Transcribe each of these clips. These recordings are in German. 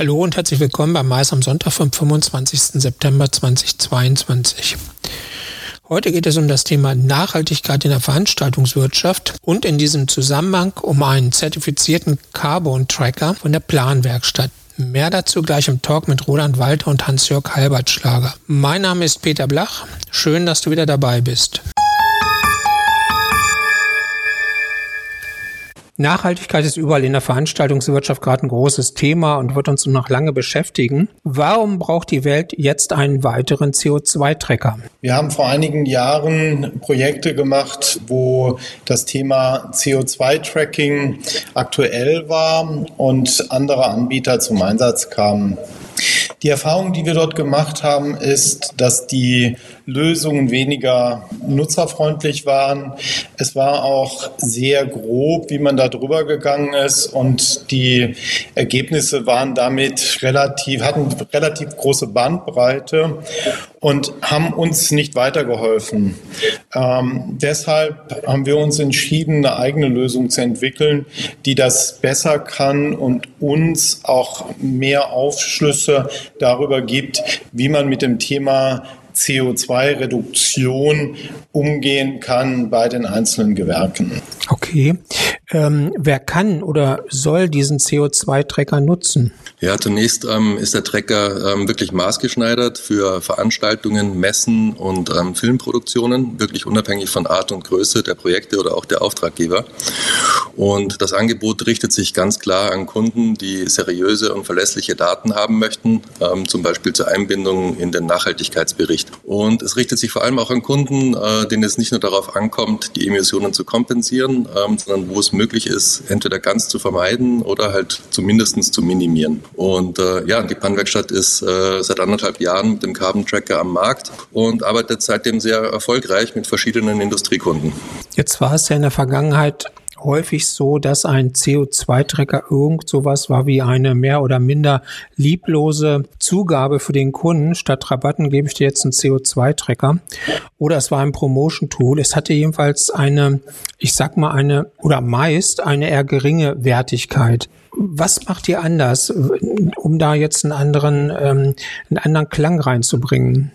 Hallo und herzlich willkommen beim Mais am Sonntag vom 25. September 2022. Heute geht es um das Thema Nachhaltigkeit in der Veranstaltungswirtschaft und in diesem Zusammenhang um einen zertifizierten Carbon Tracker von der Planwerkstatt. Mehr dazu gleich im Talk mit Roland Walter und Hans-Jörg Halbertschlager. Mein Name ist Peter Blach. Schön, dass du wieder dabei bist. Nachhaltigkeit ist überall in der Veranstaltungswirtschaft gerade ein großes Thema und wird uns noch lange beschäftigen. Warum braucht die Welt jetzt einen weiteren CO2-Tracker? Wir haben vor einigen Jahren Projekte gemacht, wo das Thema CO2-Tracking aktuell war und andere Anbieter zum Einsatz kamen. Die Erfahrung, die wir dort gemacht haben, ist, dass die Lösungen weniger nutzerfreundlich waren. Es war auch sehr grob, wie man da drüber gegangen ist und die Ergebnisse waren damit relativ, hatten relativ große Bandbreite und haben uns nicht weitergeholfen. Ähm, deshalb haben wir uns entschieden, eine eigene Lösung zu entwickeln, die das besser kann und uns auch mehr Aufschlüsse darüber gibt, wie man mit dem Thema CO2-Reduktion umgehen kann bei den einzelnen Gewerken. Okay. Ähm, wer kann oder soll diesen CO2-Tracker nutzen? Ja, zunächst ähm, ist der Tracker ähm, wirklich maßgeschneidert für Veranstaltungen, Messen und ähm, Filmproduktionen, wirklich unabhängig von Art und Größe der Projekte oder auch der Auftraggeber. Und das Angebot richtet sich ganz klar an Kunden, die seriöse und verlässliche Daten haben möchten, ähm, zum Beispiel zur Einbindung in den Nachhaltigkeitsbericht. Und es richtet sich vor allem auch an Kunden, äh, denen es nicht nur darauf ankommt, die Emissionen zu kompensieren, ähm, sondern wo es möglich ist, entweder ganz zu vermeiden oder halt zumindest zu minimieren. Und äh, ja, die Pannwerkstatt ist äh, seit anderthalb Jahren mit dem Carbon Tracker am Markt und arbeitet seitdem sehr erfolgreich mit verschiedenen Industriekunden. Jetzt war es ja in der Vergangenheit häufig so, dass ein CO2-Tracker irgend sowas war wie eine mehr oder minder lieblose Zugabe für den Kunden. Statt Rabatten gebe ich dir jetzt einen CO2-Tracker. Oder es war ein Promotion-Tool. Es hatte jedenfalls eine, ich sag mal eine, oder meist eine eher geringe Wertigkeit. Was macht ihr anders, um da jetzt einen anderen, ähm, einen anderen Klang reinzubringen?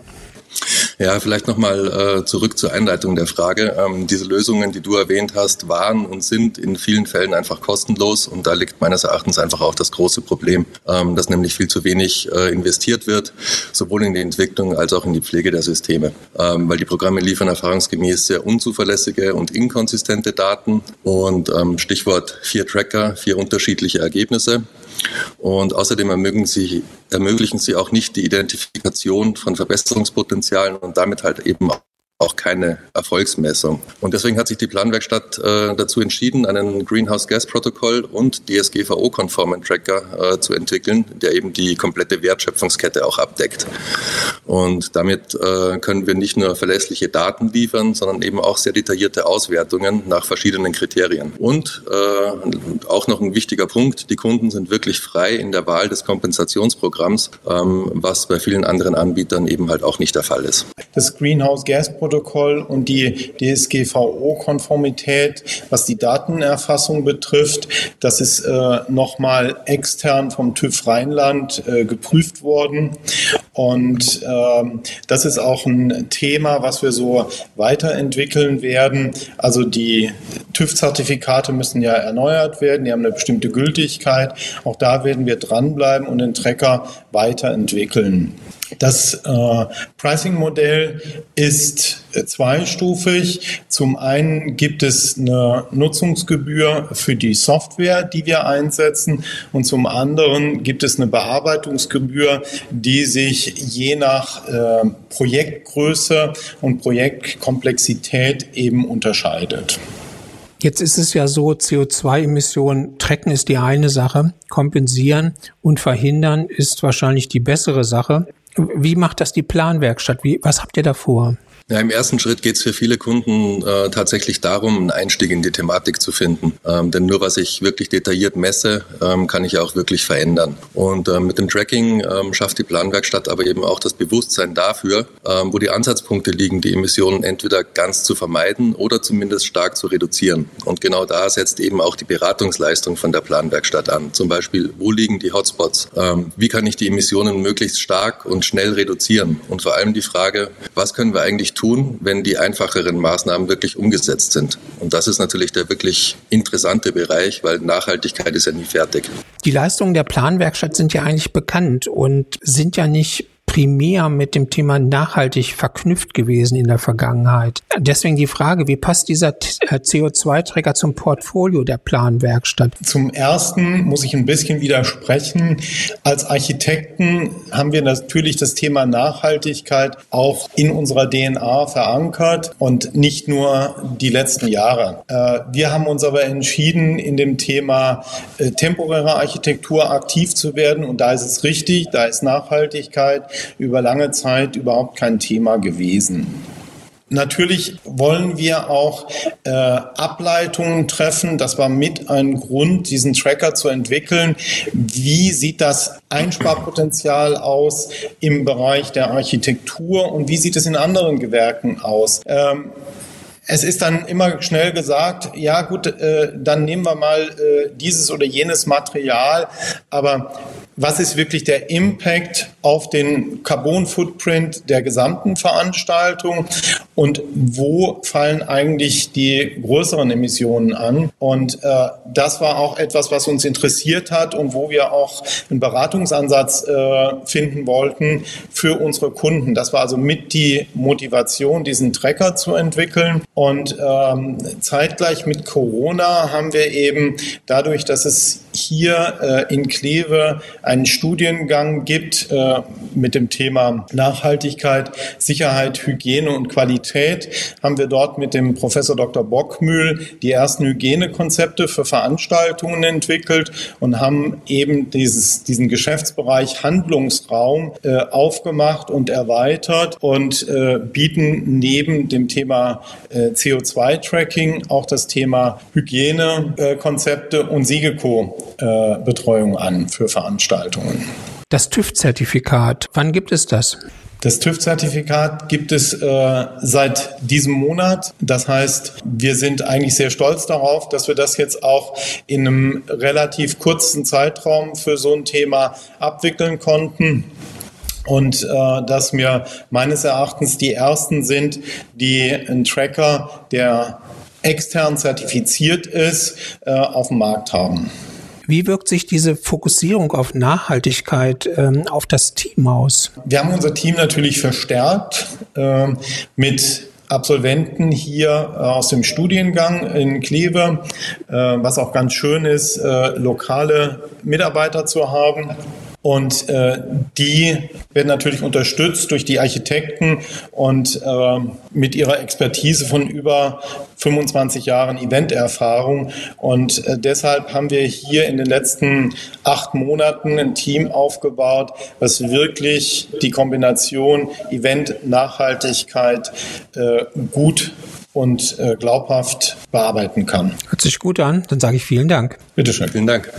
Ja, vielleicht nochmal äh, zurück zur Einleitung der Frage. Ähm, diese Lösungen, die du erwähnt hast, waren und sind in vielen Fällen einfach kostenlos und da liegt meines Erachtens einfach auch das große Problem, ähm, dass nämlich viel zu wenig äh, investiert wird, sowohl in die Entwicklung als auch in die Pflege der Systeme, ähm, weil die Programme liefern erfahrungsgemäß sehr unzuverlässige und inkonsistente Daten und ähm, Stichwort vier Tracker, vier unterschiedliche Ergebnisse. Und außerdem ermöglichen sie, ermöglichen sie auch nicht die Identifikation von Verbesserungspotenzialen und damit halt eben auch keine Erfolgsmessung. Und deswegen hat sich die Planwerkstatt äh, dazu entschieden, einen Greenhouse Gas Protokoll und DSGVO-konformen Tracker äh, zu entwickeln, der eben die komplette Wertschöpfungskette auch abdeckt. Und damit äh, können wir nicht nur verlässliche Daten liefern, sondern eben auch sehr detaillierte Auswertungen nach verschiedenen Kriterien. Und äh, auch noch ein wichtiger Punkt, die Kunden sind wirklich frei in der Wahl des Kompensationsprogramms, ähm, was bei vielen anderen Anbietern eben halt auch nicht der Fall ist. Das Greenhouse Gas Protokoll Protokoll und die DSGVO-Konformität, was die Datenerfassung betrifft. Das ist äh, nochmal extern vom TÜV Rheinland äh, geprüft worden. Und ähm, das ist auch ein Thema, was wir so weiterentwickeln werden. Also die TÜV-Zertifikate müssen ja erneuert werden, die haben eine bestimmte Gültigkeit. Auch da werden wir dranbleiben und den Tracker weiterentwickeln. Das äh, Pricing-Modell ist äh, zweistufig. Zum einen gibt es eine Nutzungsgebühr für die Software, die wir einsetzen, und zum anderen gibt es eine Bearbeitungsgebühr, die sich je nach äh, Projektgröße und Projektkomplexität eben unterscheidet. Jetzt ist es ja so, CO2-Emissionen tracken ist die eine Sache, kompensieren und verhindern ist wahrscheinlich die bessere Sache. Wie macht das die Planwerkstatt? Wie, was habt ihr da vor? Ja, Im ersten Schritt geht es für viele Kunden äh, tatsächlich darum, einen Einstieg in die Thematik zu finden. Ähm, denn nur was ich wirklich detailliert messe, ähm, kann ich auch wirklich verändern. Und äh, mit dem Tracking ähm, schafft die Planwerkstatt aber eben auch das Bewusstsein dafür, ähm, wo die Ansatzpunkte liegen, die Emissionen entweder ganz zu vermeiden oder zumindest stark zu reduzieren. Und genau da setzt eben auch die Beratungsleistung von der Planwerkstatt an. Zum Beispiel, wo liegen die Hotspots? Ähm, wie kann ich die Emissionen möglichst stark und schnell reduzieren? Und vor allem die Frage, was können wir eigentlich tun, wenn die einfacheren Maßnahmen wirklich umgesetzt sind? Und das ist natürlich der wirklich interessante Bereich, weil Nachhaltigkeit ist ja nie fertig. Die Leistungen der Planwerkstatt sind ja eigentlich bekannt und sind ja nicht primär mit dem Thema nachhaltig verknüpft gewesen in der Vergangenheit. Deswegen die Frage, wie passt dieser äh, CO2-Träger zum Portfolio der Planwerkstatt? Zum Ersten muss ich ein bisschen widersprechen. Als Architekten haben wir natürlich das Thema Nachhaltigkeit auch in unserer DNA verankert und nicht nur die letzten Jahre. Äh, wir haben uns aber entschieden, in dem Thema äh, temporäre Architektur aktiv zu werden und da ist es richtig, da ist Nachhaltigkeit über lange Zeit überhaupt kein Thema gewesen. Natürlich wollen wir auch äh, Ableitungen treffen. Das war mit ein Grund, diesen Tracker zu entwickeln. Wie sieht das Einsparpotenzial aus im Bereich der Architektur und wie sieht es in anderen Gewerken aus? Ähm, es ist dann immer schnell gesagt, ja gut, äh, dann nehmen wir mal äh, dieses oder jenes Material, aber was ist wirklich der Impact auf den Carbon-Footprint der gesamten Veranstaltung und wo fallen eigentlich die größeren Emissionen an? Und äh, das war auch etwas, was uns interessiert hat und wo wir auch einen Beratungsansatz äh, finden wollten für unsere Kunden. Das war also mit die Motivation, diesen Tracker zu entwickeln. Und ähm, zeitgleich mit Corona haben wir eben dadurch, dass es hier äh, in Kleve einen Studiengang gibt äh, mit dem Thema Nachhaltigkeit, Sicherheit, Hygiene und Qualität, haben wir dort mit dem Professor Dr. Bockmühl die ersten Hygienekonzepte für Veranstaltungen entwickelt und haben eben dieses, diesen Geschäftsbereich Handlungsraum äh, aufgemacht und erweitert und bieten neben dem Thema äh, CO2-Tracking auch das Thema Hygienekonzepte und Siegeco äh, Betreuung an für Veranstaltungen. Das TÜV-Zertifikat, wann gibt es das? Das TÜV-Zertifikat gibt es äh, seit diesem Monat. Das heißt, wir sind eigentlich sehr stolz darauf, dass wir das jetzt auch in einem relativ kurzen Zeitraum für so ein Thema abwickeln konnten und äh, dass wir meines Erachtens die ersten sind, die einen Tracker, der extern zertifiziert ist, äh, auf dem Markt haben. Wie wirkt sich diese Fokussierung auf Nachhaltigkeit ähm, auf das Team aus? Wir haben unser Team natürlich verstärkt äh, mit Absolventen hier äh, aus dem Studiengang in Kleve, äh, was auch ganz schön ist, äh, lokale Mitarbeiter zu haben. Und äh, die werden natürlich unterstützt durch die Architekten und äh, mit ihrer Expertise von über 25 Jahren Eventerfahrung. Und äh, deshalb haben wir hier in den letzten acht Monaten ein Team aufgebaut, was wirklich die Kombination Event-Nachhaltigkeit äh, gut und äh, glaubhaft bearbeiten kann. Hört sich gut an. Dann sage ich vielen Dank. Bitte schön. Vielen Dank.